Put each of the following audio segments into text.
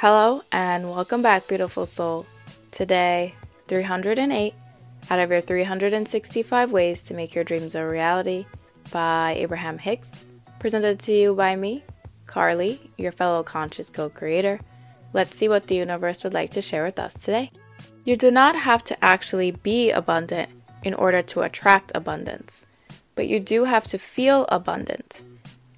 Hello and welcome back, beautiful soul. Today, 308 out of your 365 ways to make your dreams a reality by Abraham Hicks, presented to you by me, Carlie, your fellow conscious co creator. Let's see what the universe would like to share with us today. You do not have to actually be abundant in order to attract abundance, but you do have to feel abundant.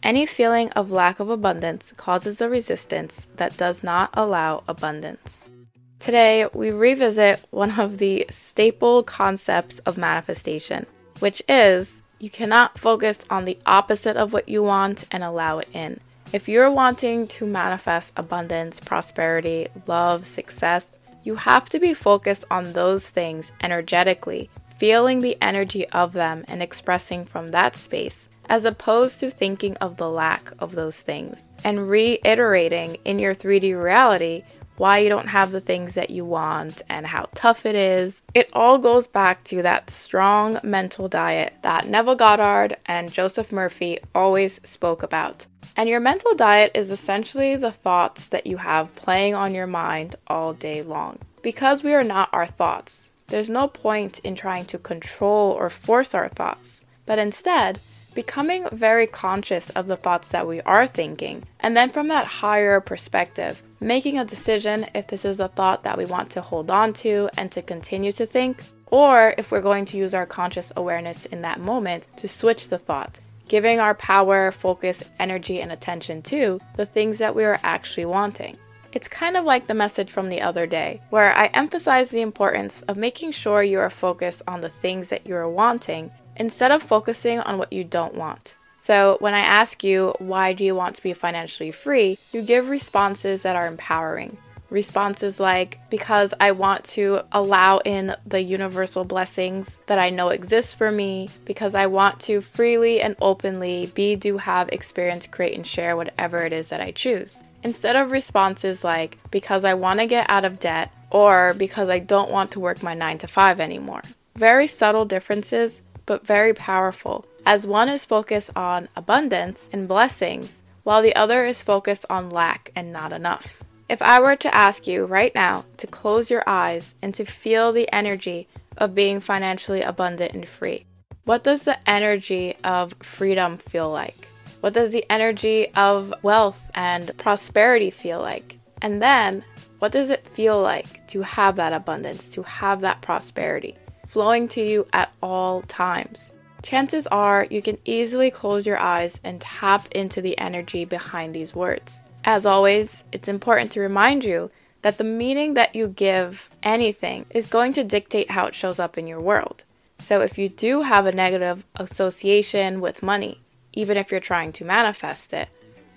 Any feeling of lack of abundance causes a resistance that does not allow abundance. Today, we revisit one of the staple concepts of manifestation, which is you cannot focus on the opposite of what you want and allow it in. If you're wanting to manifest abundance, prosperity, love, success, you have to be focused on those things energetically, feeling the energy of them and expressing from that space as opposed to thinking of the lack of those things and reiterating in your 3D reality why you don't have the things that you want and how tough it is. It all goes back to that strong mental diet that Neville Goddard and Joseph Murphy always spoke about. And your mental diet is essentially the thoughts that you have playing on your mind all day long. Because we are not our thoughts, there's no point in trying to control or force our thoughts, but instead, becoming very conscious of the thoughts that we are thinking, and then from that higher perspective, making a decision if this is a thought that we want to hold on to and to continue to think, or if we're going to use our conscious awareness in that moment to switch the thought, giving our power, focus, energy, and attention to the things that we are actually wanting. It's kind of like the message from the other day, where I emphasize the importance of making sure you are focused on the things that you are wanting instead of focusing on what you don't want. So, when I ask you, why do you want to be financially free, you give responses that are empowering. Responses like, because I want to allow in the universal blessings that I know exist for me, because I want to freely and openly be, do, have, experience, create, and share whatever it is that I choose. Instead of responses like, because I want to get out of debt, or because I don't want to work my 9 to 5 anymore. Very subtle differences, but very powerful, as one is focused on abundance and blessings, while the other is focused on lack and not enough. If I were to ask you right now to close your eyes and to feel the energy of being financially abundant and free, what does the energy of freedom feel like? What does the energy of wealth and prosperity feel like? And then, what does it feel like to have that abundance, to have that prosperity? Flowing to you at all times. Chances are you can easily close your eyes and tap into the energy behind these words. As always, it's important to remind you that the meaning that you give anything is going to dictate how it shows up in your world. So if you do have a negative association with money, even if you're trying to manifest it,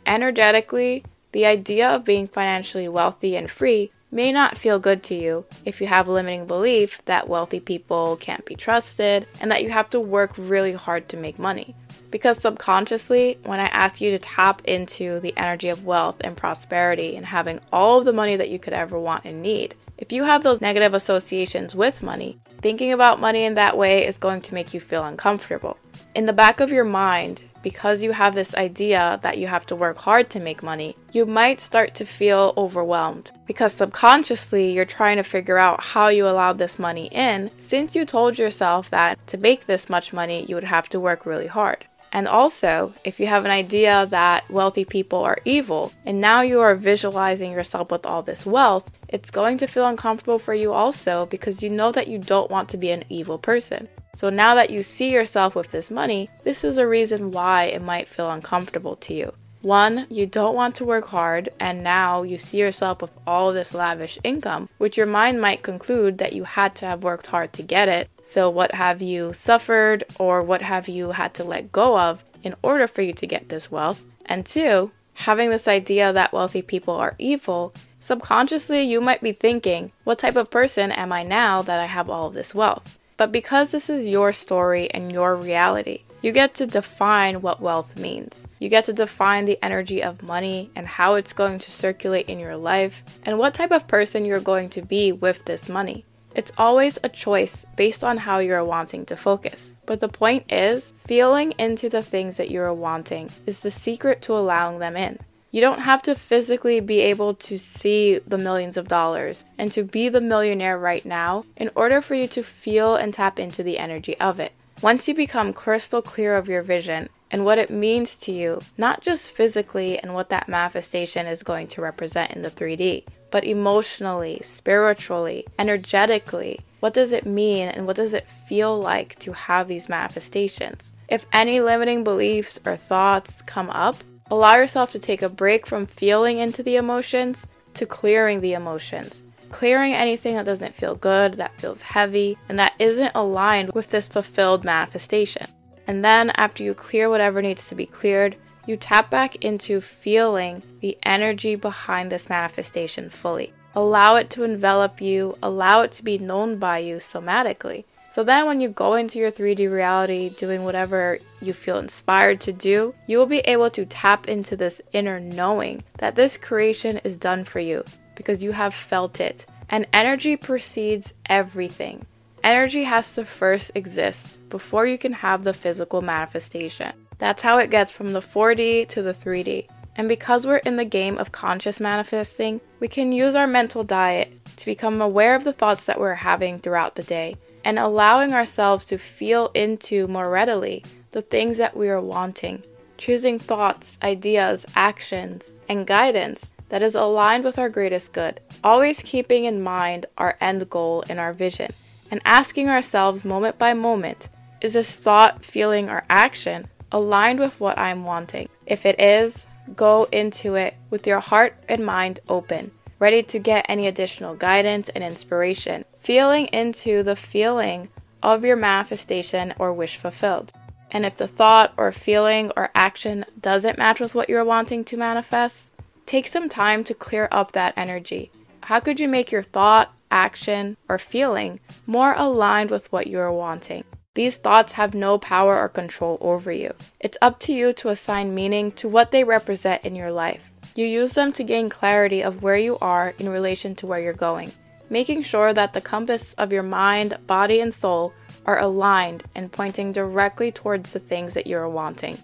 energetically, the idea of being financially wealthy and free may not feel good to you if you have a limiting belief that wealthy people can't be trusted and that you have to work really hard to make money. Because subconsciously, when I ask you to tap into the energy of wealth and prosperity and having all of the money that you could ever want and need, if you have those negative associations with money, thinking about money in that way is going to make you feel uncomfortable. In the back of your mind, because you have this idea that you have to work hard to make money, you might start to feel overwhelmed because subconsciously you're trying to figure out how you allowed this money in since you told yourself that to make this much money you would have to work really hard. And also, if you have an idea that wealthy people are evil, and now you are visualizing yourself with all this wealth, it's going to feel uncomfortable for you also because you know that you don't want to be an evil person. So now that you see yourself with this money, this is a reason why it might feel uncomfortable to you. One, you don't want to work hard, and now you see yourself with all this lavish income, which your mind might conclude that you had to have worked hard to get it. So, what have you suffered, or what have you had to let go of in order for you to get this wealth? And two, having this idea that wealthy people are evil, subconsciously you might be thinking, what type of person am I now that I have all of this wealth? But because this is your story and your reality, you get to define what wealth means. You get to define the energy of money and how it's going to circulate in your life and what type of person you're going to be with this money. It's always a choice based on how you're wanting to focus. But the point is, feeling into the things that you're wanting is the secret to allowing them in. You don't have to physically be able to see the millions of dollars and to be the millionaire right now in order for you to feel and tap into the energy of it. Once you become crystal clear of your vision and what it means to you, not just physically and what that manifestation is going to represent in the 3D, but emotionally, spiritually, energetically, what does it mean and what does it feel like to have these manifestations? If any limiting beliefs or thoughts come up, Allow yourself to take a break from feeling into the emotions to clearing the emotions. Clearing anything that doesn't feel good, that feels heavy, and that isn't aligned with this fulfilled manifestation. And then, after you clear whatever needs to be cleared, you tap back into feeling the energy behind this manifestation fully. Allow it to envelop you, allow it to be known by you somatically. So then, when you go into your 3D reality doing whatever you feel inspired to do, you will be able to tap into this inner knowing that this creation is done for you because you have felt it. And energy precedes everything. Energy has to first exist before you can have the physical manifestation. That's how it gets from the 4D to the 3D. And because we're in the game of conscious manifesting, we can use our mental diet to become aware of the thoughts that we're having throughout the day and allowing ourselves to feel into more readily the things that we are wanting, choosing thoughts, ideas, actions, and guidance that is aligned with our greatest good, always keeping in mind our end goal and our vision, and asking ourselves moment by moment is this thought, feeling, or action aligned with what I'm wanting? If it is, go into it with your heart and mind open, ready to get any additional guidance and inspiration feeling into the feeling of your manifestation or wish fulfilled. And if the thought or feeling or action doesn't match with what you're wanting to manifest, take some time to clear up that energy. How could you make your thought, action, or feeling more aligned with what you are wanting? These thoughts have no power or control over you. It's up to you to assign meaning to what they represent in your life. You use them to gain clarity of where you are in relation to where you're going making sure that the compass of your mind, body, and soul are aligned and pointing directly towards the things that you are wanting.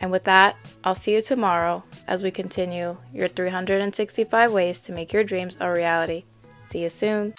And with that, I'll see you tomorrow as we continue your 365 ways to make your dreams a reality. See you soon.